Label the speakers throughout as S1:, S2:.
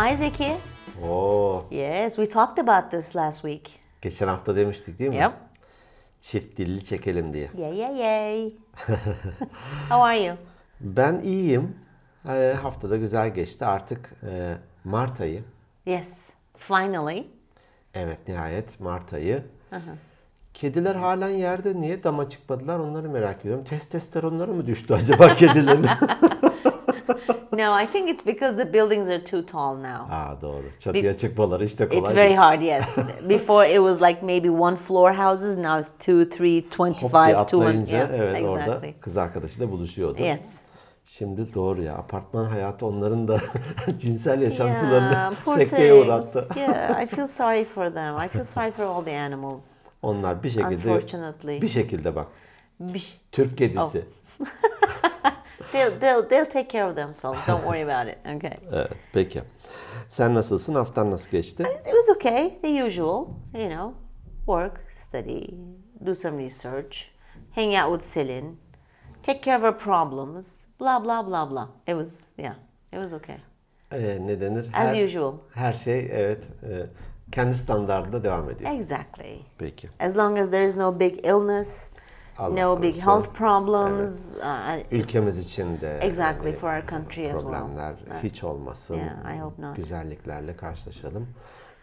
S1: Hi, Zeki.
S2: Oo,
S1: Yes, we talked about this last week.
S2: geçen hafta demiştik değil mi?
S1: Yep.
S2: Çift dilli çekelim diye.
S1: Yay, yay, yay. How are you?
S2: Ben iyiyim. Ee, haftada güzel geçti. Artık e, Mart ayı.
S1: Yes, finally.
S2: Evet nihayet Mart ayı. Kediler halen yerde. Niye dama çıkmadılar onları merak ediyorum. Testosteronları mı düştü acaba kedilerin?
S1: No, I think it's because the buildings are too tall now.
S2: Aa doğru. Çatıya çıkmaları işte kolay
S1: It's very
S2: değil.
S1: hard, yes. Before it was like maybe one floor houses, now it's two, three,
S2: Hop diye
S1: 25, two,
S2: atlayınca
S1: yeah,
S2: evet orada
S1: exactly.
S2: kız arkadaşıyla buluşuyordu.
S1: Yes.
S2: Şimdi doğru ya. Apartman hayatı onların da cinsel yaşantılarını
S1: Yeah, poor
S2: sekteye
S1: things.
S2: uğrattı.
S1: yeah, I feel sorry for them. I feel sorry for all the animals.
S2: Onlar bir şekilde
S1: Unfortunately.
S2: bir şekilde bak.
S1: Bish-
S2: Türk kedisi.
S1: They'll, they'll, they'll take care of themselves. Don't worry about it. Okay.
S2: Evet, peki. Sen nasılsın? Haftan nasıl geçti?
S1: It was okay, the usual, you know, work, study, do some research, hang out with Celine, take care of her problems, blah blah blah blah. It was yeah, it was okay.
S2: Ee, ne denir?
S1: As usual.
S2: Her şey evet e, kendi standartında devam ediyor.
S1: Exactly.
S2: Peki.
S1: As long as there is no big illness,
S2: Allah
S1: no big
S2: korusun.
S1: health problems, uh, it's-
S2: Ülkemiz için de
S1: exactly
S2: e,
S1: for our country as well.
S2: problemler hiç olmasın.
S1: Yeah, I hope not.
S2: Güzelliklerle karşılaşalım.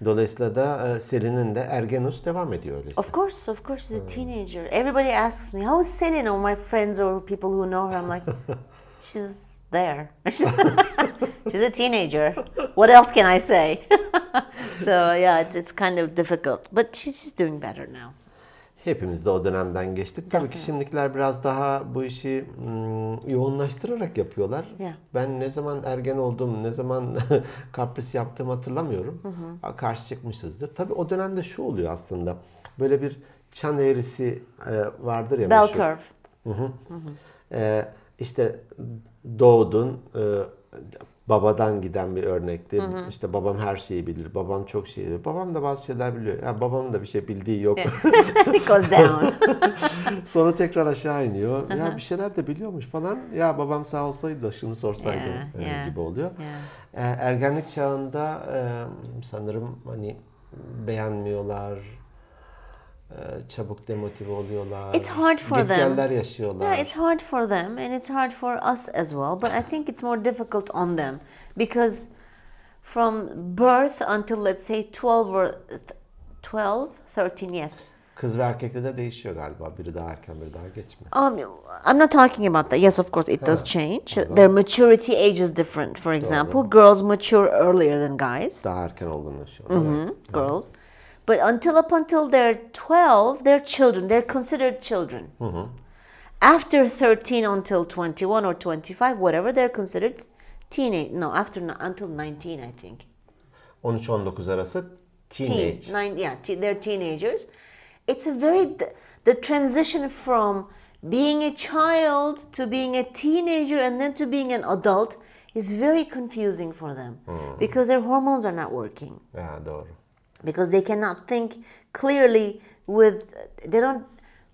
S2: Dolayısıyla da e, Selin'in de Ergenus devam ediyor öyleyse.
S1: Of course, of course, she's a teenager. Everybody asks me, "How is Celine?" Or my friends or people who know her, I'm like, "She's there. she's a teenager. What else can I say?" so yeah, it's, it's kind of difficult, but she's, she's doing better now.
S2: Hepimiz de o dönemden geçtik. Tabii ki şimdikiler biraz daha bu işi mm, yoğunlaştırarak yapıyorlar.
S1: Yeah.
S2: Ben ne zaman ergen oldum, ne zaman kapris yaptığımı hatırlamıyorum. Karşı çıkmışızdır. Tabii o dönemde şu oluyor aslında. Böyle bir çan eğrisi e, vardır ya
S1: Bell
S2: meşhur.
S1: curve.
S2: Ee, işte doğdun, e, babadan giden bir örnekti. İşte babam her şeyi bilir, babam çok şey bilir. Babam da bazı şeyler biliyor. Ya babamın da bir şey bildiği yok.
S1: it goes down.
S2: Sonra tekrar aşağı iniyor. Ya bir şeyler de biliyormuş falan. Ya babam sağ olsaydı da şunu sorsaydı
S1: Yeah,
S2: e,
S1: yeah,
S2: gibi oluyor.
S1: yeah.
S2: E, ergenlik çağında e, sanırım hani beğenmiyorlar. E, çabuk demotive oluyorlar.
S1: It's hard for them.
S2: Yaşıyorlar.
S1: Yeah, it's hard for them and it's hard for us as well, but I think it's more difficult on them because from birth until let's say 12 or th- 12, 13, yes.
S2: Kız ve erkekte de değişiyor galiba. Biri daha erken, biri daha geç mi?
S1: Um, I'm not talking about that. Yes, of course, it does change. Their maturity age is different. For example, girls mature earlier than guys.
S2: Daha erken olgunlaşıyorlar. Evet.
S1: Girls. But until up until they're 12, they're children. They're considered children. After 13 until 21 or 25, whatever, they're considered teenage. No, after until 19, I think.
S2: 13-19 arası
S1: Teen,
S2: teenage.
S1: nine, yeah, te- they're teenagers. It's a very the, transition from being a child to being a teenager and then to being an adult is very confusing for them because their hormones are not working
S2: Ya doğru.
S1: Because they cannot think clearly with they don't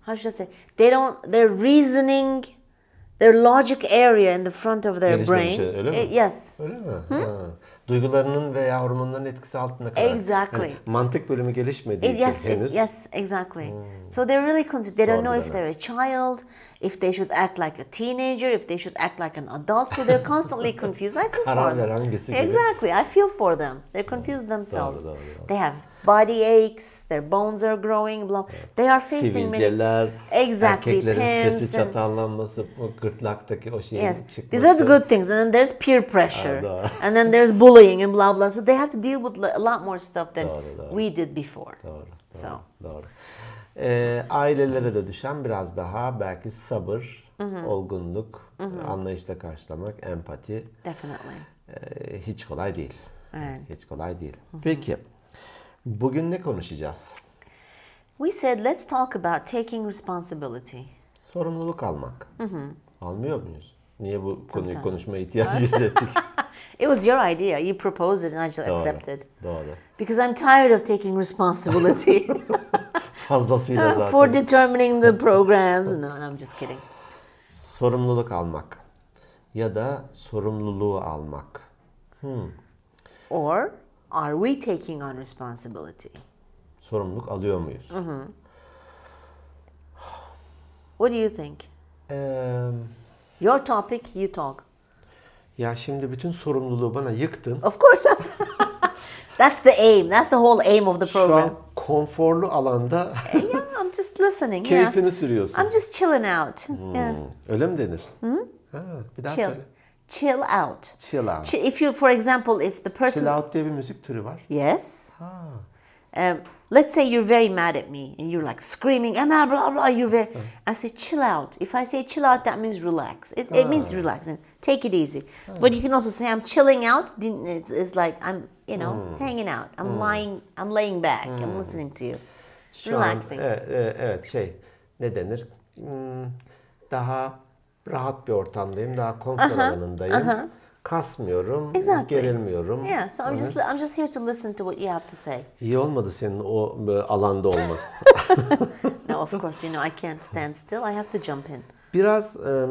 S1: how should I say they don't their reasoning their logic area in the front of their brain
S2: öyle mi?
S1: eh, yes
S2: Öyle mi? Ha. Duygularının veya hormonların etkisi altında kalır.
S1: Exactly.
S2: Hani mantık bölümü gelişmediği
S1: It,
S2: için
S1: yes, it-
S2: henüz.
S1: yes, exactly. So they're really confused. They don't
S2: Zor
S1: know if they're a child, if they should act like a teenager, if they should act like an adult. So they're constantly confused. I feel for them. Exactly, I feel for them. They're confused themselves.
S2: doğru, doğru.
S1: They have body aches. Their bones are growing. Blah. They are facing many. Exactly,
S2: erkeklerin sesi
S1: and-
S2: çatallanması, o gırtlaktaki o şeyin
S1: Yes,
S2: çıkması.
S1: these are the good things, and then there's peer pressure,
S2: doğru.
S1: and then there's bullying and blah blah. So they have to deal with a lot more stuff than
S2: Doğru, doğru.
S1: we did before.
S2: Doğru, doğru,
S1: So.
S2: doğru. Ee, ailelere de düşen biraz daha belki sabır, olgunluk, anlayışla karşılamak, empati
S1: Definitely.
S2: ee, hiç kolay değil.
S1: Evet.
S2: Hiç kolay değil. Peki, bugün ne konuşacağız?
S1: We said let's talk about taking responsibility.
S2: Sorumluluk almak. Almıyor muyuz? Niye bu konuyu konuşmaya ihtiyacı hissettik?
S1: It was your idea. You proposed it, and I just
S2: Doğru,
S1: accepted
S2: Doğru.
S1: because I'm tired of taking responsibility
S2: Fazlasıyla zaten.
S1: for determining the programs. No, I'm just kidding.
S2: Sorumluluk almak ya da sorumluluğu almak. Hmm.
S1: Or are we taking on responsibility?
S2: Sorumluluk alıyor muyuz?
S1: What do you think?
S2: Eee,
S1: Your topic, you talk.
S2: ya şimdi bütün sorumluluğu bana yıktın.
S1: Of course, that's the aim. That's the whole aim of the
S2: Şu an
S1: program.
S2: konforlu alanda
S1: yeah, I'm just listening. Yeah,
S2: keyfini sürüyorsun.
S1: I'm just chilling out. Yeah,
S2: Hmm, Öyle mi denir? Ha, bir daha
S1: chill,
S2: söyle.
S1: chill out.
S2: Chill out.
S1: Chi- If you, for example, if the person
S2: Chill out diye bir müzik türü var.
S1: yes,
S2: Ha.
S1: um, let's say you're very mad at me and you're like screaming, Emma, blah blah. You're very. Uh-huh. I say chill out. If I say chill out, that means relax. It, it means ah. relaxing. Take it easy. Ah. But you can also say I'm chilling out. It's, it's like I'm, you know, mm. hanging out. I'm mm. lying. I'm laying back. I'm mm. listening to you.
S2: Şu
S1: Relaxing.
S2: An, evet, evet, evet, şey ne denir? Hmm, daha rahat bir ortamdayım, daha konfor alanındayım. Kasmıyorum,
S1: Exactly.
S2: gerilmiyorum.
S1: Yeah. So I'm just I'm just here to listen to what you have to say.
S2: İyi olmadı senin o e, alanda olman.
S1: No, of course, you know I can't stand still. I have to jump in.
S2: Biraz e,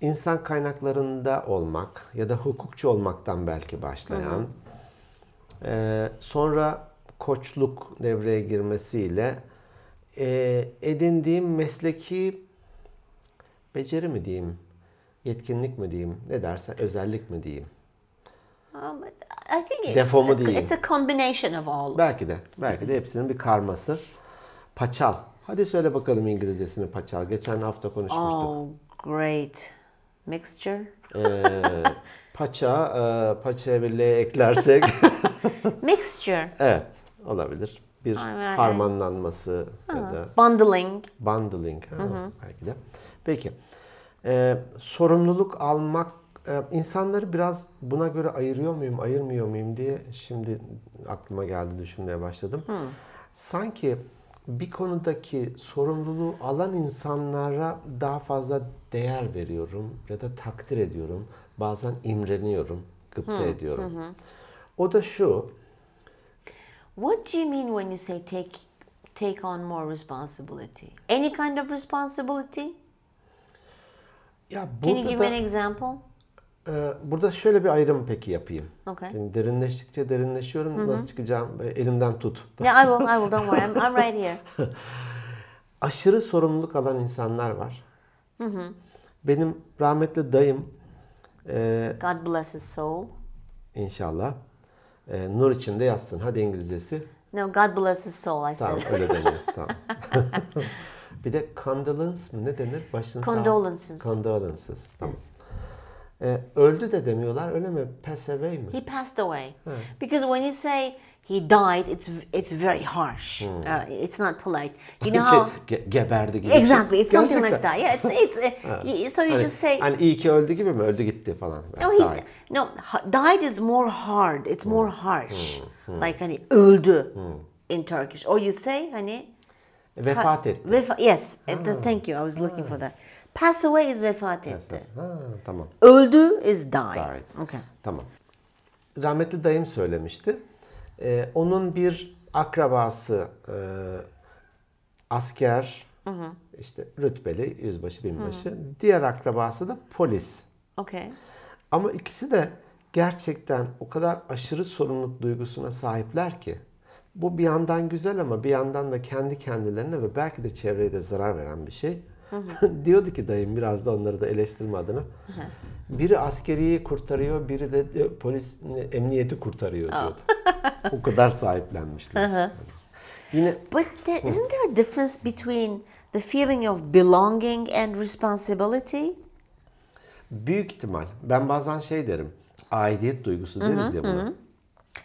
S2: insan kaynaklarında olmak ya da hukukçu olmaktan belki başlayan, e, sonra koçluk devreye girmesiyle e, edindiğim mesleki beceri mi diyeyim, yetkinlik mi diyeyim, ne dersen özellik mi diyeyim.
S1: Um, I think it's
S2: Defo mu diyeyim?
S1: it's a combination of all.
S2: Belki de, belki de hepsinin bir karması. Paçal. Hadi söyle bakalım İngilizcesini paçal. Geçen hafta konuşmuştuk.
S1: Oh, great mixture.
S2: Ee, paça, e, paçaya bir L eklersek
S1: Mixture.
S2: evet olabilir. Bir
S1: Aynen.
S2: harmanlanması ya da
S1: Bundling.
S2: bundling ha, belki de. Peki. Ee, sorumluluk almak e, insanları biraz buna göre ayırıyor muyum, ayırmıyor muyum diye şimdi aklıma geldi düşünmeye başladım. Sanki bir konudaki sorumluluğu alan insanlara daha fazla değer veriyorum ya da takdir ediyorum. Bazen imreniyorum, gıpta ediyorum. O da şu,
S1: What do you mean when you say take take on more responsibility? Any kind of responsibility?
S2: Ya
S1: Can you
S2: burada
S1: give me an example?
S2: e, burada şöyle bir ayrım peki yapayım.
S1: Okay.
S2: Yani derinleştikçe derinleşiyorum. Nasıl çıkacağım? E, Elimden tut.
S1: Yeah, I will. I will. Don't worry. I'm, I'm right here.
S2: Aşırı sorumluluk alan insanlar var. Benim rahmetli dayım e,
S1: God bless his soul.
S2: inşallah e, nur içinde yatsın. Hadi İngilizcesi.
S1: No, God bless his soul. I
S2: Tamam
S1: said.
S2: öyle deniyor. Tamam. bir de condolence mı ne denir? Başını sağ-
S1: Condolences.
S2: Condolences. Tamam. E, öldü de demiyorlar öyle mi? Pass away mi?
S1: He passed away. Because when you say he died, it's it's very harsh. Uh, it's not polite. You know
S2: Şey,
S1: how
S2: ge- geberdi gibi.
S1: exactly it's something like that. Yeah, it's it's. Uh, so you
S2: Hani,
S1: just say
S2: hani iyi ki öldü gibi mi? Öldü gitti falan.
S1: no.
S2: Died.
S1: He no ha- died is more hard. It's more harsh. Like hani öldü in Turkish. Or you say hani
S2: Vefat etti.
S1: vefa- yes. uh, th- thank you. I was looking for that. Pass away is vefat etti.
S2: Ha, tamam.
S1: Öldü is died.
S2: Died.
S1: Okay.
S2: Tamam. Rahmetli dayım söylemişti. Ee, onun bir akrabası e, asker, işte rütbeli, yüzbaşı, binbaşı. Diğer akrabası da polis.
S1: Okay.
S2: Ama ikisi de gerçekten o kadar aşırı sorumluluk duygusuna sahipler ki bu bir yandan güzel ama bir yandan da kendi kendilerine ve belki de çevreye de zarar veren bir şey. Diyordu ki dayım biraz da onları da eleştirme adına. Biri askeriyi kurtarıyor, biri de polis emniyeti kurtarıyor diyordu. o kadar sahiplenmişler. Yine
S1: But there, isn't there a difference between the feeling of belonging and responsibility?
S2: büyük ihtimal ben bazen şey derim. Aidiyet duygusu deriz ya buna.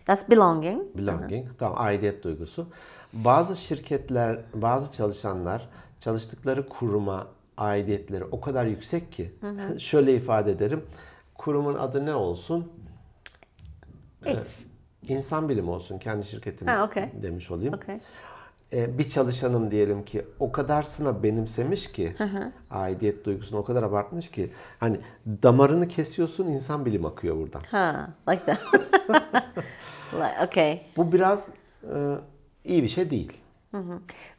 S1: That's belonging.
S2: Belonging. Tamam aidiyet duygusu. Bazı şirketler, bazı çalışanlar çalıştıkları kuruma aidiyetleri o kadar yüksek ki şöyle ifade ederim. Kurumun adı ne olsun?
S1: It's.
S2: İnsan bilimi olsun kendi şirketim
S1: Ha, okay.
S2: demiş olayım.
S1: Okay.
S2: Ee, bir çalışanım diyelim ki o kadarsına benimsemiş ki aidiyet duygusunu o kadar abartmış ki hani damarını kesiyorsun insan bilim akıyor buradan.
S1: Huh. Like that. okay.
S2: Bu biraz e, iyi bir şey değil.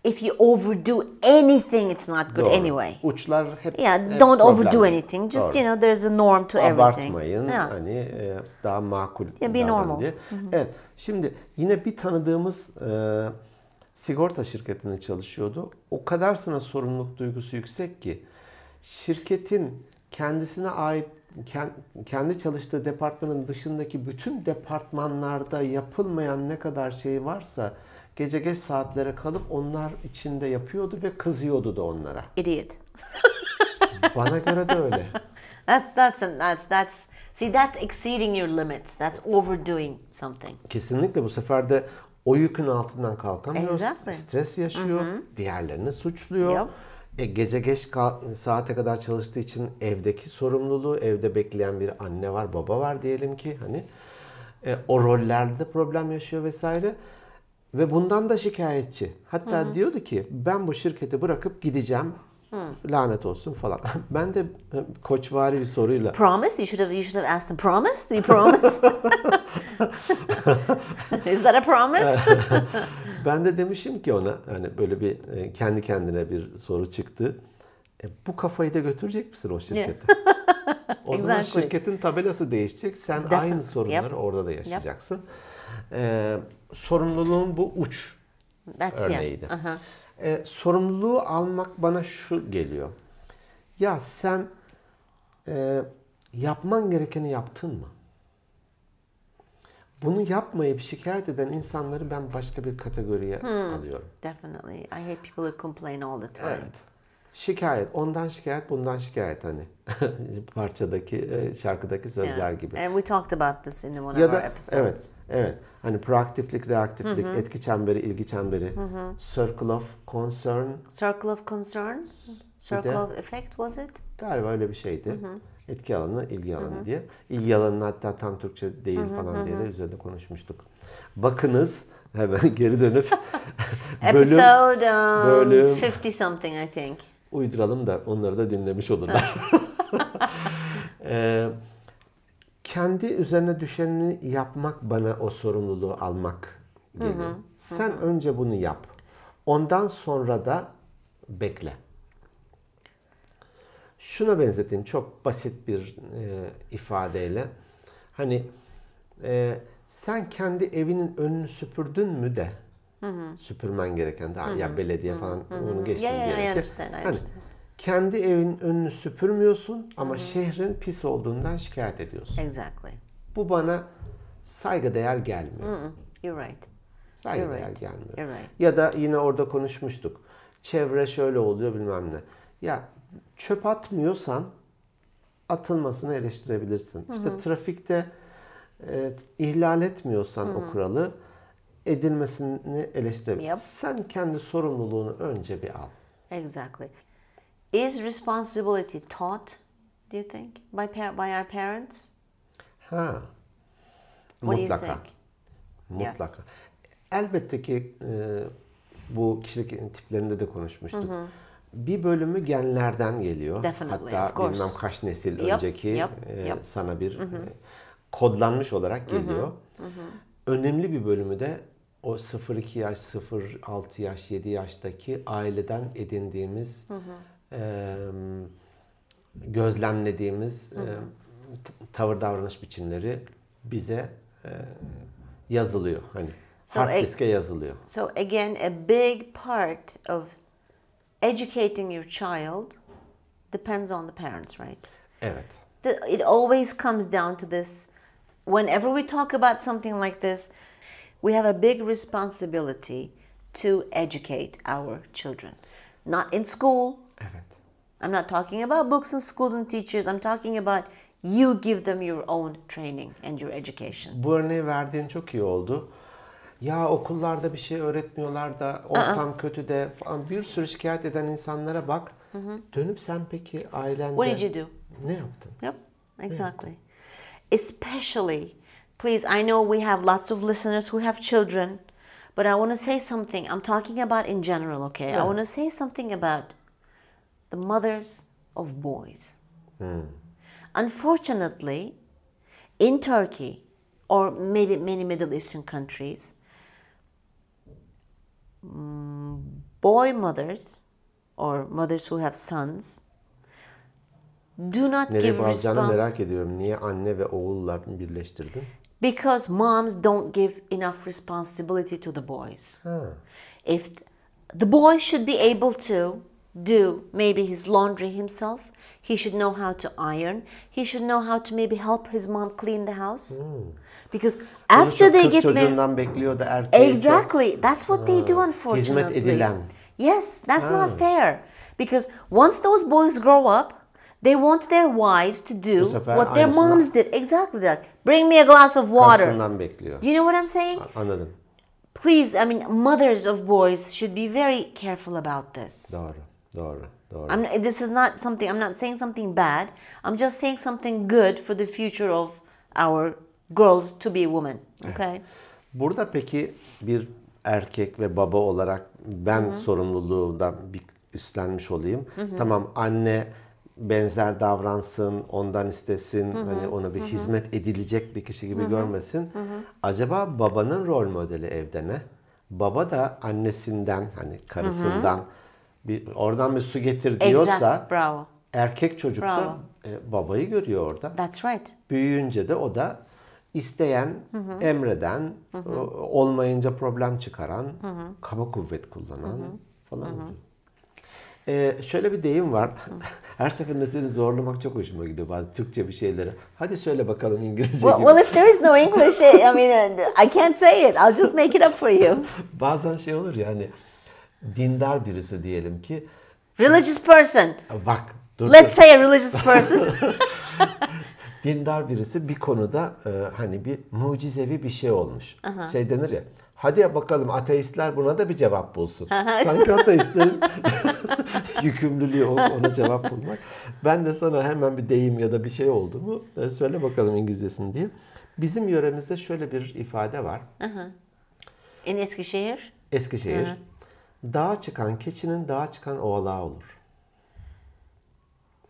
S1: If you overdo anything, it's not good
S2: Doğru.
S1: anyway.
S2: Uçlar hep
S1: Yeah,
S2: hep
S1: don't overdo
S2: problem.
S1: anything. Just
S2: Doğru.
S1: you know, there's a norm to everything.
S2: Abartmayın.
S1: Yeah.
S2: Hani e, daha makul
S1: Yeah, be
S2: davranın
S1: normal.
S2: diye. Evet. Şimdi yine bir tanıdığımız e, sigorta şirketinde çalışıyordu. O kadarsına sorumluluk duygusu yüksek ki şirketin kendisine ait kendi çalıştığı departmanın dışındaki bütün departmanlarda yapılmayan ne kadar şey varsa gece geç saatlere kalıp onlar içinde yapıyordu ve kızıyordu da onlara.
S1: Idiot.
S2: Bana göre de öyle.
S1: That's that's that's that's see that's exceeding your limits. That's overdoing something.
S2: Kesinlikle bu sefer de o yükün altından kalkamıyor.
S1: Exactly.
S2: Stres yaşıyor. Diğerlerini suçluyor.
S1: Yep.
S2: E, gece geç saate kadar çalıştığı için evdeki sorumluluğu, evde bekleyen bir anne var, baba var diyelim ki hani e, o rollerde problem yaşıyor vesaire. Ve bundan da şikayetçi. Hatta diyordu ki ben bu şirketi bırakıp gideceğim. Lanet olsun falan. ben de koçvari bir soruyla
S1: Promise? You should have you should have asked them. Promise? Do you promise? Is that a promise?
S2: Ben de demişim ki ona hani böyle bir e, kendi kendine bir soru çıktı. E, bu kafayı da götürecek misin o şirkete? o zaman
S1: Exactly.
S2: şirketin tabelası değişecek. Sen
S1: Definitely.
S2: aynı sorunları
S1: Yep.
S2: orada da yaşayacaksın. E, sorumluluğun bu uç
S1: That's
S2: örneğiydi.
S1: yeah. Uh-huh.
S2: E, sorumluluğu almak bana şu geliyor. Ya sen e, yapman gerekeni yaptın mı? Bunu yapmayıp şikayet eden insanları ben başka bir kategoriye alıyorum.
S1: Definitely. I hate people who complain all the time.
S2: Evet. Şikayet, ondan şikayet, bundan şikayet hani parçadaki, e, şarkıdaki sözler
S1: Yeah.
S2: gibi.
S1: And we talked about this in one
S2: Ya
S1: of our
S2: da
S1: episodes.
S2: evet, evet. Hani proaktiflik, reaktiflik, etki çemberi, ilgi çemberi, circle of concern
S1: Circle of concern? Circle of effect was it?
S2: galiba öyle bir şeydi. Etki alanı, ilgi alanı diye. İlgi alanı hatta tam Türkçe değil falan diye de üzerinde konuşmuştuk. Bakınız hemen geri dönüp bölüm
S1: Episode um,
S2: bölüm-
S1: 50 something I think.
S2: Uyduralım da onları da dinlemiş olurlar. Ee, kendi üzerine düşeni yapmak bana o sorumluluğu almak geliyor. Sen önce bunu yap. Ondan sonra da bekle. Şuna benzeteyim çok basit bir e, ifadeyle. Hani e, sen kendi evinin önünü süpürdün mü de süpürmen gereken daha ya belediye falan bunu geçtim
S1: Yeah, yeah, I
S2: diyelim ki.
S1: understand, I
S2: Hani kendi evin önünü süpürmüyorsun ama şehrin pis olduğundan şikayet ediyorsun.
S1: Exactly.
S2: Bu bana saygıdeğer gelmiyor.
S1: Mm, You're right.
S2: Saygıdeğer
S1: You're right.
S2: gelmiyor.
S1: You're right.
S2: Ya da yine orada konuşmuştuk. Çevre şöyle oluyor bilmem ne. Ya çöp atmıyorsan atılmasını eleştirebilirsin. İşte trafikte e, ihlal etmiyorsan o kuralı edilmesini eleştirebilirsin.
S1: Yep.
S2: Sen kendi sorumluluğunu önce bir al.
S1: Exactly. Is responsibility taught, do you think, by, par- by our parents?
S2: Ha.
S1: What do you
S2: Mutlaka.
S1: think?
S2: Mutlaka.
S1: Yes.
S2: Elbette ki e, bu kişilik tiplerinde de konuşmuştuk. Bir bölümü genlerden geliyor.
S1: Definitely,
S2: Hatta
S1: of course.
S2: bilmem kaç nesil
S1: Yep,
S2: önceki
S1: yep,
S2: e,
S1: yep.
S2: sana bir e, kodlanmış olarak geliyor. Önemli bir bölümü de o 0-2 yaş, 0-6 yaş, 7 yaştaki aileden edindiğimiz, e, gözlemlediğimiz e, t- tavır davranış biçimleri bize e, yazılıyor. Hani
S1: So,
S2: hard
S1: a-
S2: diske yazılıyor.
S1: So, again, a big part of educating your child depends on the parents, right?
S2: Evet.
S1: The, it always comes down to this. Whenever we talk about something like this, we have a big responsibility to educate our children. Not in school.
S2: Evet.
S1: I'm not talking about books and schools and teachers. I'm talking about you give them your own training and your education.
S2: Bu örneği verdiğin çok iyi oldu. Ya okullarda bir şey öğretmiyorlar da ortam kötü de falan bir sürü şikayet eden insanlara bak. Dönüp sen peki ailende
S1: What did you do?
S2: ne yaptın?
S1: Yep, exactly. Especially, please, I know we have lots of listeners who have children, but I want to say something. I'm talking about in general, okay? I want to say something about the mothers of boys. Unfortunately, in Turkey, or maybe many Middle Eastern countries, mm, boy mothers or mothers who have sons do not
S2: Nereye
S1: give
S2: bağlayacağını
S1: responsibility
S2: merak ediyorum. Niye anne ve oğulla birleştirdin?
S1: Because moms don't give enough responsibility to the boys.
S2: Ha.
S1: If the boy should be able to do maybe his laundry himself, he should know how to iron, he should know how to maybe help his mom clean the house. Hmm.
S2: Because
S1: after they
S2: kız
S1: get married,
S2: çocuğundan bekliyor da erkeği
S1: Exactly. That's what they do, ah. unfortunately.
S2: edilen.
S1: Yes, that's not ah. fair. Because once those boys grow up, they want their wives to do what their moms did. Exactly that. Bring me a glass of water.
S2: karşısından bekliyor.
S1: Do you know what I'm saying?
S2: Anladım.
S1: Please, I mean, mothers of boys should be very careful about this.
S2: Doğru. Doğru. Doğru.
S1: I'm, this is not something, I'm not saying something bad. I'm just saying something good for the future of our girls to be a woman. Okay?
S2: Burada peki bir erkek ve baba olarak ben sorumluluğu da bir üstlenmiş olayım. Tamam anne benzer davransın, ondan istesin, hani ona bir hizmet edilecek bir kişi gibi görmesin. Acaba babanın rol modeli evde ne? Baba da annesinden hani karısından bir oradan bir su getir diyorsa
S1: Exactly. Bravo.
S2: erkek çocuk da
S1: Bravo.
S2: e, babayı görüyor orada.
S1: That's right.
S2: Büyüyünce de o da isteyen, emreden, o- olmayınca problem çıkaran, kaba kuvvet kullanan falan oluyor. Ee, şöyle bir deyim var. Her seferinde seni zorlamak çok hoşuma gidiyor bazı Türkçe bir şeyleri. Hadi söyle bakalım İngilizce
S1: Well,
S2: gibi.
S1: well, if there is no English, I mean, uh, I can't say it. I'll just make it up for you.
S2: Bazen şey olur yani dindar birisi diyelim ki
S1: Religious person.
S2: bak dur,
S1: Let's
S2: dur.
S1: say a religious person.
S2: dindar birisi bir konuda e, hani bir mucizevi bir şey olmuş. Şey denir ya. Hadi ya bakalım ateistler buna da bir cevap bulsun. Sanki ateistlerin yükümlülüğü ona cevap bulmak. Ben de sana hemen bir deyim ya da bir şey oldu mu e, söyle bakalım İngilizcesini diye. Bizim yöremizde şöyle bir ifade var.
S1: In Eskişehir.
S2: Eskişehir. Dağa çıkan keçinin dağa çıkan oğlağı olur.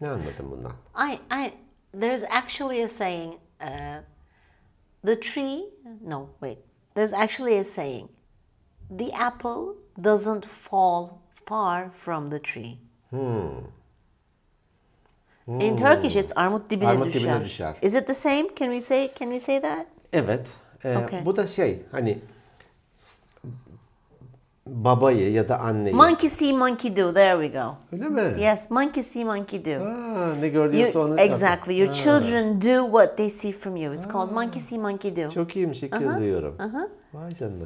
S2: Ne anladın bundan?
S1: I, I, there's actually a saying, uh, the tree, no, wait, there's actually a saying, the apple doesn't fall far from the tree. hmm. In Turkish, it's armut dibine
S2: Armut dibine
S1: düşer.
S2: düşer.
S1: Is it the same? Can we say? Can we say that?
S2: Evet. e,
S1: Okey.
S2: Bu da şey hani babayı ya da anneyi.
S1: Monkey see, monkey do. There we go.
S2: Öyle mi?
S1: Yes, monkey see, monkey do.
S2: Aa, ne
S1: You,
S2: gördüyse onu yap.
S1: exactly. Your
S2: Ha,
S1: children do what they see from you. It's called monkey see, monkey do.
S2: Çok iyiymiş ilk kez duyuyorum. Vay canına.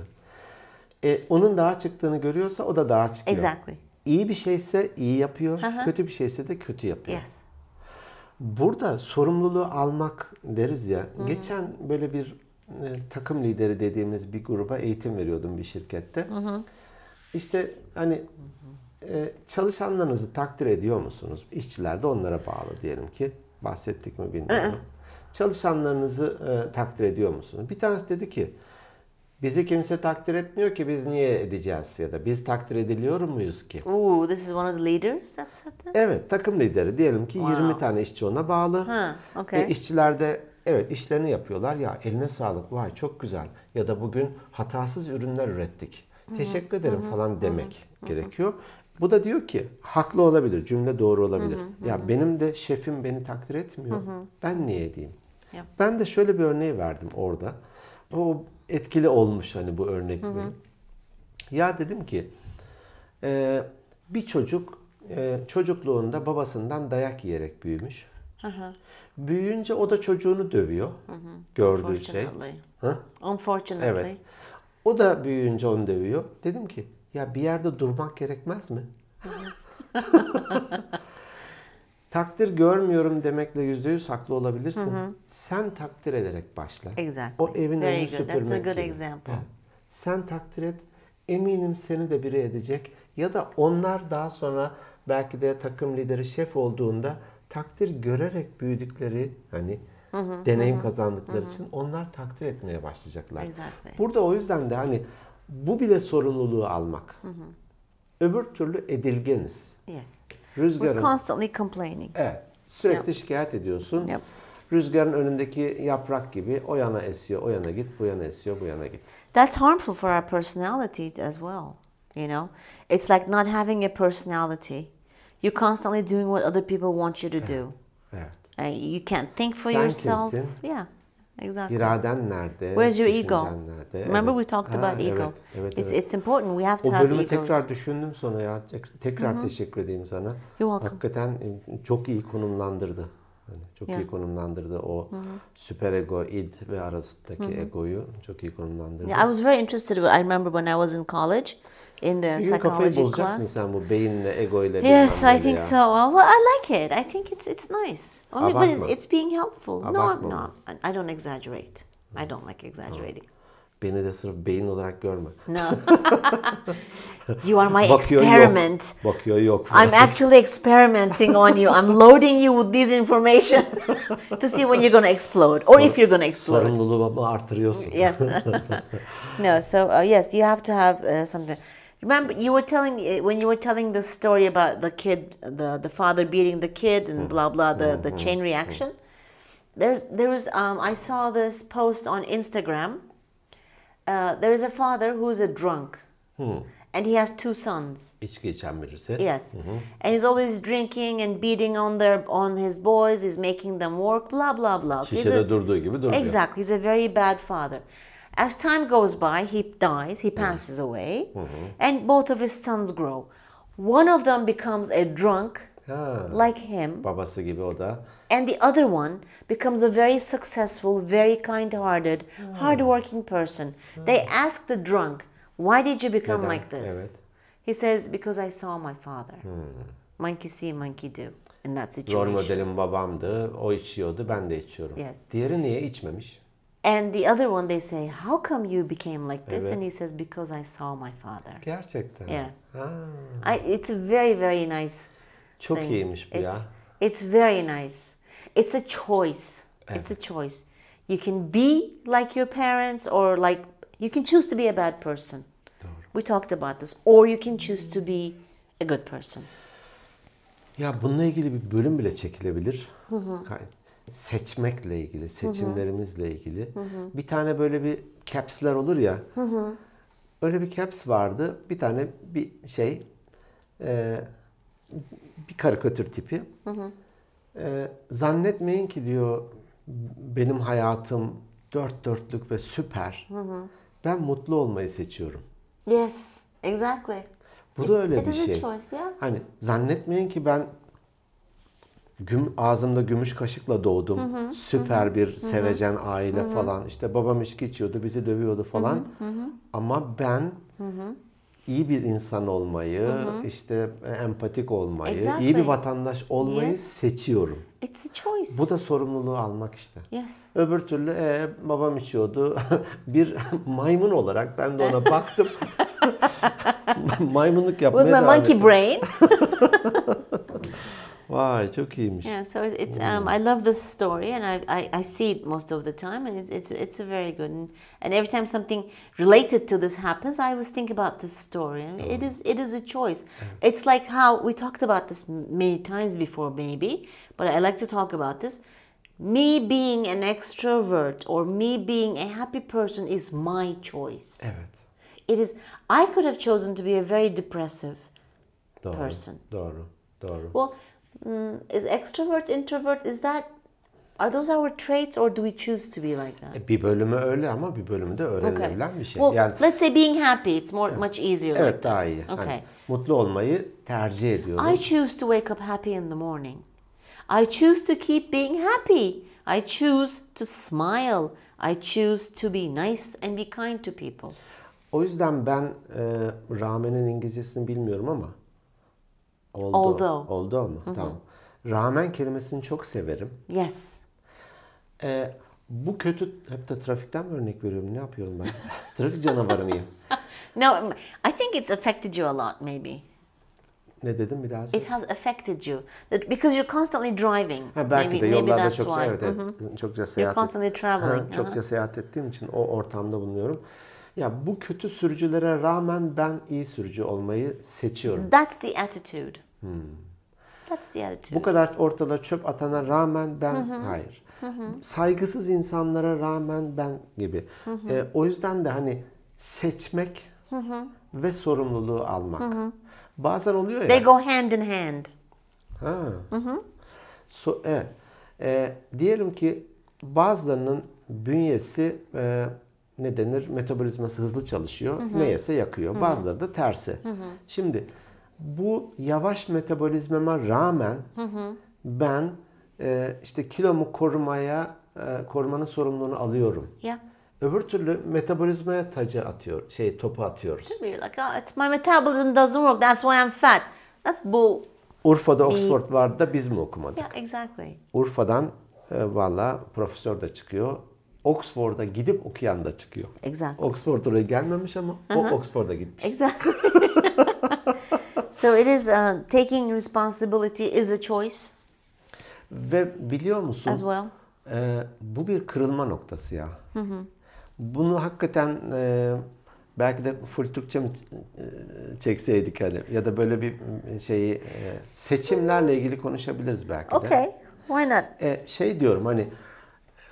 S2: E, onun dağa çıktığını görüyorsa o da dağa çıkıyor.
S1: Exactly.
S2: İyi bir şeyse iyi yapıyor, kötü bir şeyse de kötü yapıyor.
S1: Yes.
S2: Burada sorumluluğu almak deriz ya. Geçen böyle bir e, takım lideri dediğimiz bir gruba eğitim veriyordum bir şirkette. İşte hani e, çalışanlarınızı takdir ediyor musunuz? İşçiler de onlara bağlı diyelim ki. Bahsettik mi bilmiyorum. Çalışanlarınızı e, takdir ediyor musunuz? Bir tanesi dedi ki bizi kimse takdir etmiyor ki biz niye edeceğiz ya da biz takdir ediliyor muyuz ki?
S1: Ooh, this is one of the leaders that said this?
S2: Evet takım lideri diyelim ki
S1: Wow.
S2: 20 tane işçi ona bağlı.
S1: Ha, okay.
S2: E, işçiler de evet işlerini yapıyorlar. Ya eline sağlık vay çok güzel. Ya da bugün hatasız ürünler ürettik. Teşekkür ederim falan demek gerekiyor. Bu da diyor ki haklı olabilir. Cümle doğru olabilir. Ya benim de şefim beni takdir etmiyor. Ben niye edeyim?
S1: Yep.
S2: Ben de şöyle bir örneği verdim orada. O etkili olmuş hani bu örnek. benim. Ya dedim ki e, bir çocuk e, çocukluğunda babasından dayak yiyerek büyümüş. Büyüyünce o da çocuğunu dövüyor. Gördüğü şey. Ha?
S1: Unfortunately.
S2: Evet. O da büyüyünce onu dövüyor. Dedim ki ya bir yerde durmak gerekmez mi? takdir görmüyorum demekle yüzde yüz haklı olabilirsin. Sen takdir ederek başla.
S1: Exactly.
S2: O evin
S1: Very
S2: önünü
S1: good. That's a
S2: süpürmek
S1: good
S2: gibi.
S1: example.
S2: Evet. Sen takdir et. Eminim seni de biri edecek. Ya da onlar daha sonra belki de takım lideri şef olduğunda takdir görerek büyüdükleri hani deneyim kazandıkları için onlar takdir etmeye başlayacaklar.
S1: Exactly.
S2: Burada o yüzden de hani bu bile sorumluluğu almak. Öbür türlü edilgeniz.
S1: Yes. We're
S2: Rüzgarın
S1: constantly complaining.
S2: Evet. Sürekli şikayet ediyorsun.
S1: Yep.
S2: Rüzgarın önündeki yaprak gibi o yana esiyor, o yana git, bu yana esiyor, bu yana git.
S1: That's harmful for our personality as well. You know, it's like not having a personality. You're constantly doing what other people want you to do.
S2: Evet.
S1: You can't think for
S2: Sen
S1: yourself.
S2: kimsin?
S1: Yeah, exactly.
S2: İraden nerede?
S1: Where's your ego?
S2: Nerede?
S1: Remember
S2: Evet.
S1: we talked
S2: Ha,
S1: about ego.
S2: Evet, evet,
S1: It's
S2: evet.
S1: it's important. We have to
S2: O
S1: have
S2: bölümü
S1: egos.
S2: tekrar düşündüm sonra ya. Tek- Tekrar teşekkür edeyim sana.
S1: You're welcome.
S2: Hakikaten e, çok iyi konumlandırdı. Hani çok
S1: Yeah.
S2: iyi konumlandırdı o süper ego, id ve arasındaki egoyu çok iyi konumlandırdı.
S1: Yeah, I was very interested. I remember when I was in college, in the
S2: kafayı
S1: psychology class.
S2: sen bu beyinle, egoyla.
S1: Yes, I think so. Well, I like it. I think it's it's nice. Mean, but it's, it's being helpful. No, I'm not. I- don't exaggerate. I don't like exaggerating.
S2: Beni de sırf beyin olarak görme.
S1: No. you are my
S2: Bakıyor
S1: experiment.
S2: yok. Bakıyor yok.
S1: I'm actually experimenting on you. I'm loading you with this information to see when you're going to explode or if you're going to explode.
S2: Sorumluluğumu artırıyorsun.
S1: Yes. no, so uh, yes, you have to have uh, something. Remember, you were telling me eh, when you were telling the story about the kid, the the father beating the kid, and mm-hmm. blah blah, the the mm-hmm. chain mm-hmm. reaction. There's there was um, I saw this post on Instagram. Uh, there is a father who's a drunk, hmm. and he has two sons.
S2: İçki içen birisi.
S1: Yes, and he's always drinking and beating on their on his boys. He's making them work. Blah blah blah. He's
S2: Şişede
S1: a-
S2: durduğu gibi duruyor.
S1: Exactly. He's a very bad father. As time goes by, he dies, he passes away, and both of his sons grow. One of them becomes a drunk,
S2: Ha,
S1: like him,
S2: babası gibi o da.
S1: and the other one becomes a very successful, very kind hearted, hardworking person. They ask the drunk, Why did you become
S2: Neden?
S1: like this?
S2: Evet.
S1: He says, Because I saw my father. Monkey see, monkey do. In that
S2: Rol
S1: situation.
S2: modelim babamdı. O içiyordu, ben de içiyorum.
S1: Yes.
S2: Diğeri niye içmemiş?
S1: And the other one, they say, How come you became like this?
S2: Evet.
S1: And he says, Because I saw my father.
S2: Gerçekten.
S1: Yeah.
S2: Ha,
S1: I, it's very, very nice
S2: çok
S1: thing.
S2: iyiymiş bu
S1: it's,
S2: ya.
S1: It's very nice. It's a choice. It's a choice. You can be like your parents or like, you can choose to be a bad person. We talked about this. Or you can choose to be a good person.
S2: Ya bununla ilgili bir bölüm bile çekilebilir. Ka- Seçmekle ilgili, seçimlerimizle ilgili. Bir tane böyle bir caps'ler olur ya. Öyle bir caps vardı. Bir tane bir şey e, bir karikatür tipi. E, zannetmeyin ki diyor benim hayatım dört dörtlük ve süper. Ben mutlu olmayı seçiyorum.
S1: Yes, exactly.
S2: Bu da öyle bir şey.
S1: choice, yeah.
S2: Hani zannetmeyin ki ben güm, ağzımda gümüş kaşıkla doğdum. Süper bir sevecen aile falan. İşte babam içki içiyordu, bizi dövüyordu falan. Ama ben iyi bir insan olmayı, işte empatik olmayı, iyi
S1: Exactly.
S2: bir vatandaş olmayı
S1: Yes.
S2: seçiyorum.
S1: It's a choice.
S2: Bu da sorumluluğu almak işte.
S1: yes.
S2: Öbür türlü e, babam içiyordu. bir maymun olarak ben de ona baktım. Maymunluk yapmaya
S1: With my monkey
S2: ettim.
S1: brain.
S2: Vay çok iyiymiş.
S1: Yeah, so it's, um, I love this story, and I, I, I see it most of the time, and it's it's, it's a very good. And, and every time something related to this happens, I always think about this story, and it is it is a choice. It's like how we talked about this many times before, maybe, but I like to talk about this. Me being an extrovert or me being a happy person is my choice.
S2: Evet.
S1: It is. I could have chosen to be a very depressive
S2: Doğru.
S1: person.
S2: Doğru. Doğru.
S1: Well, mm, is extrovert, introvert, is that, are those our traits or do we choose to be like that?
S2: E, Bir bölümü öyle ama bir bölümü de öğrenilebilen bir şey.
S1: Well,
S2: yani
S1: let's say being happy, it's more much easier. like
S2: evet daha iyi. Hani
S1: Okay.
S2: mutlu olmayı tercih ediyorum.
S1: I choose to wake up happy in the morning. I choose to keep being happy. I choose to smile. I choose to be nice and be kind to people.
S2: O yüzden ben e, rağmenin İngilizcesini bilmiyorum ama oldu.
S1: Although.
S2: Oldu mu? Tamam. Rağmen kelimesini çok severim.
S1: Yes.
S2: E, bu kötü hep de trafikten mi örnek veriyorum? Ne yapıyorum ben? Trafik canavarı mıyım?
S1: No, I think it's affected you a lot, maybe.
S2: Ne dedim bir daha? söyle.
S1: It has affected you that because you're constantly driving.
S2: Ha, belki
S1: maybe,
S2: de yollarda çokça
S1: why.
S2: evet, evet çokça seyahat
S1: constantly traveling,
S2: Ha, çokça seyahat ettiğim için o ortamda bulunuyorum. Ya bu kötü sürücülere rağmen ben iyi sürücü olmayı seçiyorum.
S1: That's the attitude. That's the attitude.
S2: Bu kadar ortada çöp atana rağmen ben hayır. Saygısız insanlara rağmen ben gibi. Ee, o yüzden de hani seçmek ve sorumluluğu almak. Bazen oluyor ya.
S1: They go hand in hand.
S2: Ha. So, evet. Ee, diyelim ki bazılarının bünyesi e, ne denir metabolizması hızlı çalışıyor. Ne yese yakıyor. Bazıları da tersi. Şimdi bu yavaş metabolizmama rağmen ben e, işte kilomu korumaya e, korumanın sorumluluğunu alıyorum.
S1: Yeah.
S2: Öbür türlü metabolizmaya tacı atıyor, şey topu atıyoruz.
S1: You're like, oh, it's my metabolism doesn't work. That's why I'm fat. That's bull.
S2: Urfa'da Oxford vardı da biz mi okumadık?
S1: Yeah, exactly.
S2: Urfa'dan e, valla profesör de çıkıyor. Oxford'a gidip okuyan da çıkıyor.
S1: Exactly.
S2: Oxford oraya gelmemiş ama o Oxford'a gitmiş.
S1: Exactly. so it is uh, taking responsibility is a choice
S2: Ve biliyor musun?
S1: as well.
S2: e, bu bir kırılma noktası ya. Bunu hakikaten e, belki de full Türkçe mi e, çekseydik hani ya da böyle bir e, şeyi e, seçimlerle ilgili konuşabiliriz belki de.
S1: Okay, why not?
S2: E, şey diyorum hani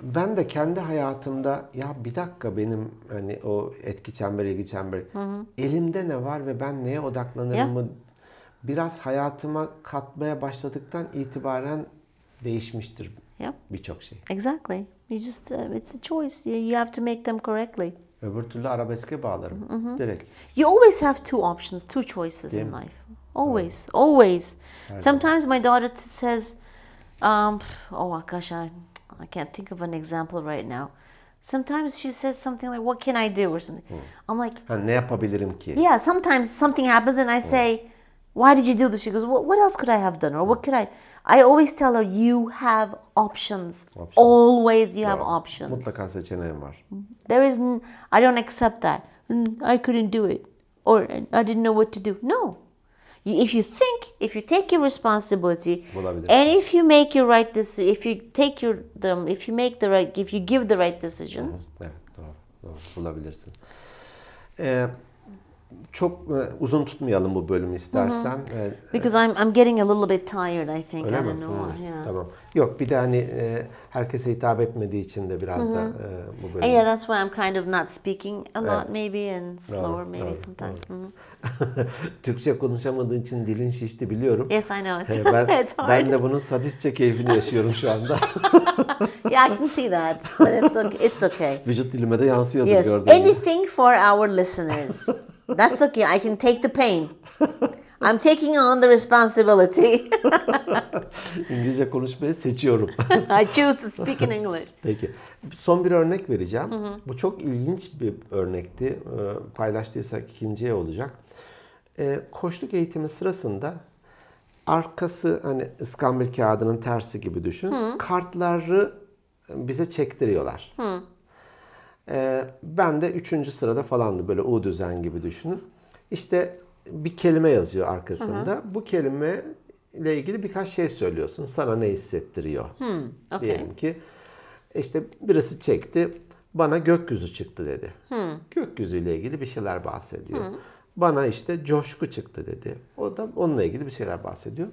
S2: ben de kendi hayatımda ya bir dakika benim hani o etki çemberi, ilgi çemberi elimde ne var ve ben neye odaklanırımı biraz hayatıma katmaya başladıktan itibaren değişmiştir
S1: Yep,
S2: birçok şey.
S1: exactly. You just uh, it's a choice. You, have to make them correctly.
S2: Öbür türlü arabeske bağlarım direkt.
S1: You always have two options, two choices in
S2: Değil mi?
S1: life. Always, always. Sometimes my daughter says, um, "Oh gosh, I, I can't think of an example right now." Sometimes she says something like, "What can I do?" or something. I'm like,
S2: Ha, ne yapabilirim ki?
S1: Yeah, sometimes something happens and I say, Why did you do this? She goes, What, what else could I have done? Or what could I? I always tell her, You have options.
S2: Options.
S1: Always you have
S2: Bravo.
S1: options.
S2: Mutlaka seçeneğim var.
S1: There is, n- I don't accept that. "Mm, I couldn't do it. Or I didn't know what to do. No. You, if you think, if you take your responsibility,
S2: Bulabilirsin.
S1: and if you make your right decision, if you take your, them, if you make the right, if you give the right decisions,
S2: Evet doğru. doğru. Bulabilirsin. Ee, çok e, uzun tutmayalım bu bölümü istersen. Ee,
S1: because I'm, I'm getting a little bit tired, I think.
S2: Öyle
S1: I
S2: mi?
S1: don't know.
S2: Hı,
S1: Yeah.
S2: Tamam. Yok bir de hani e, herkese hitap etmediği için de biraz da e, bu
S1: And
S2: bölüm.
S1: yeah, that's why I'm kind of not speaking a lot,
S2: Yeah.
S1: maybe, and slower, maybe
S2: doğru,
S1: sometimes. Mhm.
S2: Türkçe konuşamadığın için dilin şişti biliyorum.
S1: Yes, I know.
S2: Ee, ben,
S1: it's hard.
S2: ben de bunun sadistçe keyfini yaşıyorum şu anda.
S1: Yeah, I can see that, but it's okay. It's okay.
S2: Vücut dilime de yansıyordu
S1: Yes,
S2: gördüğün gibi.
S1: anything for our listeners. That's okay. I can take the pain. I'm taking on the responsibility.
S2: İngilizce konuşmayı seçiyorum.
S1: I choose to speak in English.
S2: Peki. Son bir örnek vereceğim. Bu çok ilginç bir örnekti. Ee, Paylaştıysak ikinciye olacak. Ee, Koçluk eğitimi sırasında arkası hani ıskambil kağıdının tersi gibi düşün. Kartları bize çektiriyorlar. Ee, ben de üçüncü sırada falandı böyle U düzen gibi düşünün. İşte bir kelime yazıyor arkasında. Bu kelime ile ilgili birkaç şey söylüyorsun. Sana ne hissettiriyor?
S1: okay.
S2: Diyelim ki işte birisi çekti. Bana gökyüzü çıktı dedi. Gökyüzüyle ilgili bir şeyler bahsediyor. Bana işte coşku çıktı dedi. O da onunla ilgili bir şeyler bahsediyor.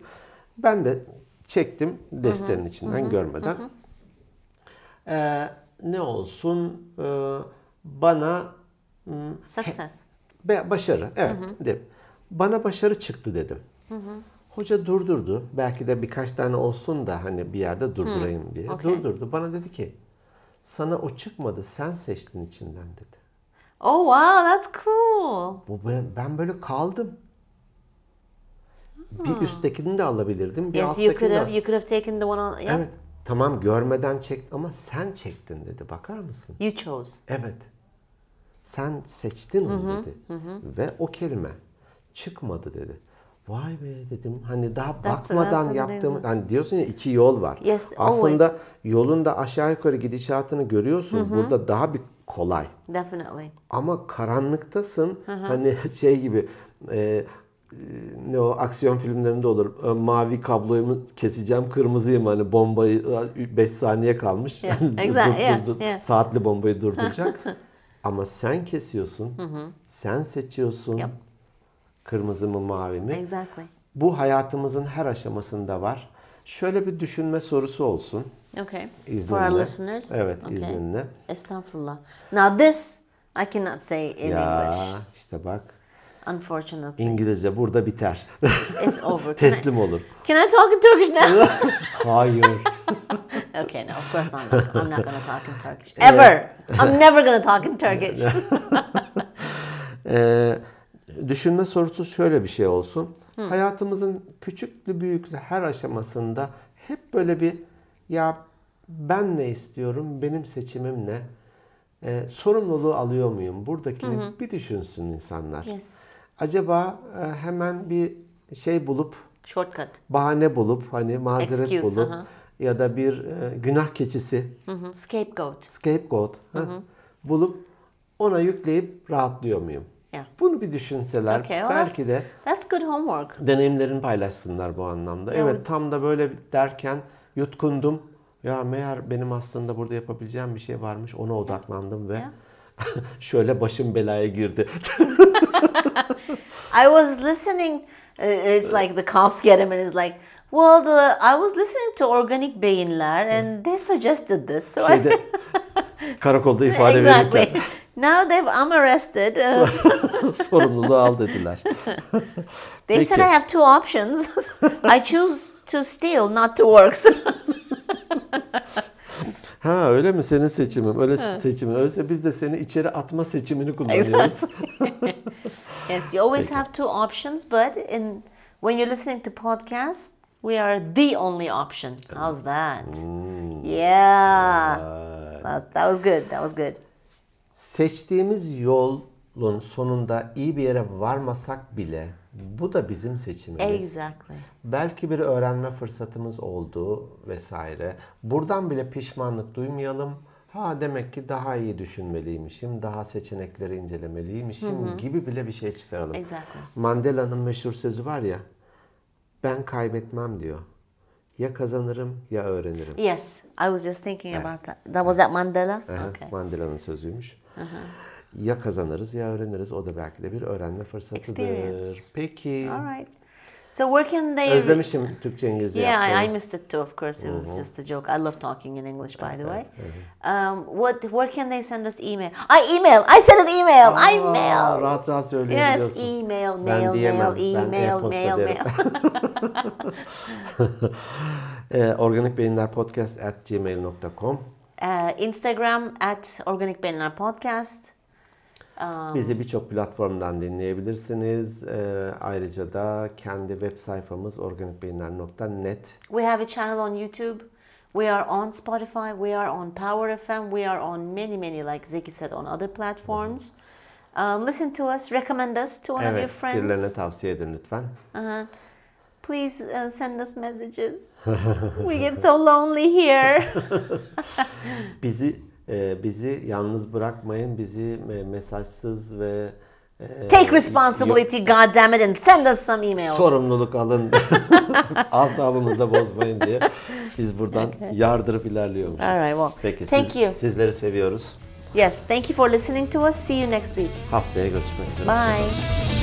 S2: Ben de çektim destenin içinden görmeden. Ee, ne olsun? Ee, bana hmm,
S1: Success.
S2: Be- başarı, evet. dedim. Bana başarı çıktı dedim. Hoca durdurdu. Belki de birkaç tane olsun da hani bir yerde durdurayım diye.
S1: okey.
S2: Durdurdu. Bana dedi ki, sana o çıkmadı, sen seçtin içinden dedi.
S1: Oh wow, that's cool.
S2: Bu ben, ben böyle kaldım. Bir üsttekini de alabilirdim, bir
S1: Yes, you could have you could have taken the one on. Yeah.
S2: Evet. Tamam görmeden çek ama sen çektin dedi. Bakar mısın?
S1: You chose.
S2: Evet. Sen seçtin onu dedi. Ve o kelime çıkmadı dedi. Vay be dedim. Hani daha
S1: That's-
S2: bakmadan yaptığım hani diyorsun ya iki yol var.
S1: Yes,
S2: Aslında yolun da aşağı yukarı gidişatını görüyorsun. Burada daha bir kolay.
S1: Definitely.
S2: Ama karanlıktasın. Hani şey gibi e, ne o aksiyon filmlerinde olur. E, Mavi kabloyu keseceğim, kırmızıyım hani bombayı 5 saniye kalmış.
S1: Yeah, exactly,
S2: dur-
S1: yeah,
S2: dur-
S1: yeah.
S2: Saatli bombayı durduracak. Ama sen kesiyorsun. Sen seçiyorsun.
S1: Yep.
S2: Kırmızı mı mavi mi?
S1: Exactly.
S2: Bu hayatımızın her aşamasında var. Şöyle bir düşünme sorusu olsun.
S1: Okay.
S2: İzninle.
S1: For our listeners.
S2: Evet,
S1: okay.
S2: izninle.
S1: Estağfurullah. Now this I cannot say in
S2: ya
S1: English,
S2: işte bak
S1: unfortunately.
S2: İngilizce burada biter.
S1: It's over. Can I,
S2: Teslim olur.
S1: can I talk in Turkish now?
S2: Hayır.
S1: okay, no, of course not. I'm not going to talk in Turkish. Ever. I'm never going to talk in Turkish.
S2: Ee, düşünme sorusu şöyle bir şey olsun. Hayatımızın küçüklü büyüklü her aşamasında hep böyle bir ya ben ne istiyorum, benim seçimim ne? Ee, sorumluluğu alıyor muyum? Buradakini bir düşünsün insanlar.
S1: yes.
S2: Acaba e, hemen bir şey bulup
S1: Shortcut.
S2: bahane bulup hani mazeret
S1: Excuse,
S2: bulup
S1: aha.
S2: ya da bir e, günah keçisi
S1: Mhm. Scapegoat.
S2: scapegoat ha, bulup ona yükleyip rahatlıyor muyum?
S1: Yeah.
S2: Bunu bir düşünseler
S1: Okay, well,
S2: belki de
S1: That's good homework.
S2: deneyimlerini paylaşsınlar bu anlamda.
S1: Evet.
S2: Evet tam da böyle derken yutkundum. Ya meğer benim aslında burada yapabileceğim bir şey varmış. Ona odaklandım ve şöyle başım belaya girdi.
S1: I was listening. uh, It's like the cops get him, and it's like, well, the I was listening to Organic Beyinler, and they suggested this, so I
S2: Şeyde karakolda ifade
S1: exactly.
S2: verirken
S1: Now they've I'm arrested.
S2: Sorumluluğu al dediler.
S1: they said
S2: Peki.
S1: I have two options. I choose to steal, not to work.
S2: Ha öyle mi senin seçimin? Öyle seçimin. Öyleyse biz de seni içeri atma seçimini kullanıyoruz.
S1: yes, you always have two options, but in when you're listening to podcasts, we are the only option. How's that? Yeah, that, that was good. That was good.
S2: Seçtiğimiz yolun sonunda iyi bir yere varmasak bile bu da bizim seçimimiz.
S1: Exactly.
S2: Belki bir öğrenme fırsatımız oldu vesaire. Buradan bile pişmanlık duymayalım. Ha demek ki daha iyi düşünmeliymişim, daha seçenekleri incelemeliymişim gibi bile bir şey çıkaralım.
S1: Exactly.
S2: Mandela'nın meşhur sözü var ya, ben kaybetmem diyor. Ya kazanırım ya öğrenirim.
S1: Yes, I was just thinking about that. That was that Mandela.
S2: Aha,
S1: Okay.
S2: Mandela'nın sözüymüş. Ya kazanırız ya öğreniriz. O da belki de bir öğrenme fırsatıdır.
S1: Experience.
S2: Peki.
S1: All right. So where can they?
S2: Özlemişim Türkçe İngilizce
S1: Yeah, I, I
S2: yapmayı.
S1: missed it too. Of course, it was just a joke. I love talking in English, by the way. Um, what? Where can they send us email? I email. I sent an email. I
S2: Aa,
S1: mail.
S2: Rahat rahat
S1: Yes,
S2: söyleyebiliyorsun.
S1: email,
S2: Ben
S1: mail,
S2: diyemem.
S1: mail,
S2: Ben
S1: email, mail, mail.
S2: Ee, Organik Beyinler Podcast at gmail.com
S1: Uh, Instagram at Organic Benler Podcast.
S2: Bizi birçok platformdan dinleyebilirsiniz. Ee, ayrıca da kendi web sayfamız organikbeyinler.net
S1: We have a channel on YouTube. We are on Spotify. We are on Power FM. We are on many, many, like Zeki said, on other platforms. Um, listen to us. Recommend us to one of your
S2: Evet,
S1: friends.
S2: birilerine tavsiye edin lütfen.
S1: Uh-huh. Please uh, send us messages. we get so lonely here.
S2: Bizi bizi yalnız bırakmayın. Bizi mesajsız ve e,
S1: Take responsibility, God damn it, and send us some emails.
S2: sorumluluk alın. Asabımızı da bozmayın diye biz buradan yardırıp ilerliyormuşuz.
S1: All right, well,
S2: Peki
S1: thank
S2: siz-
S1: you.
S2: sizleri seviyoruz.
S1: Yes, thank you for listening to us. See you next week.
S2: Haftaya görüşmek üzere.
S1: Bye.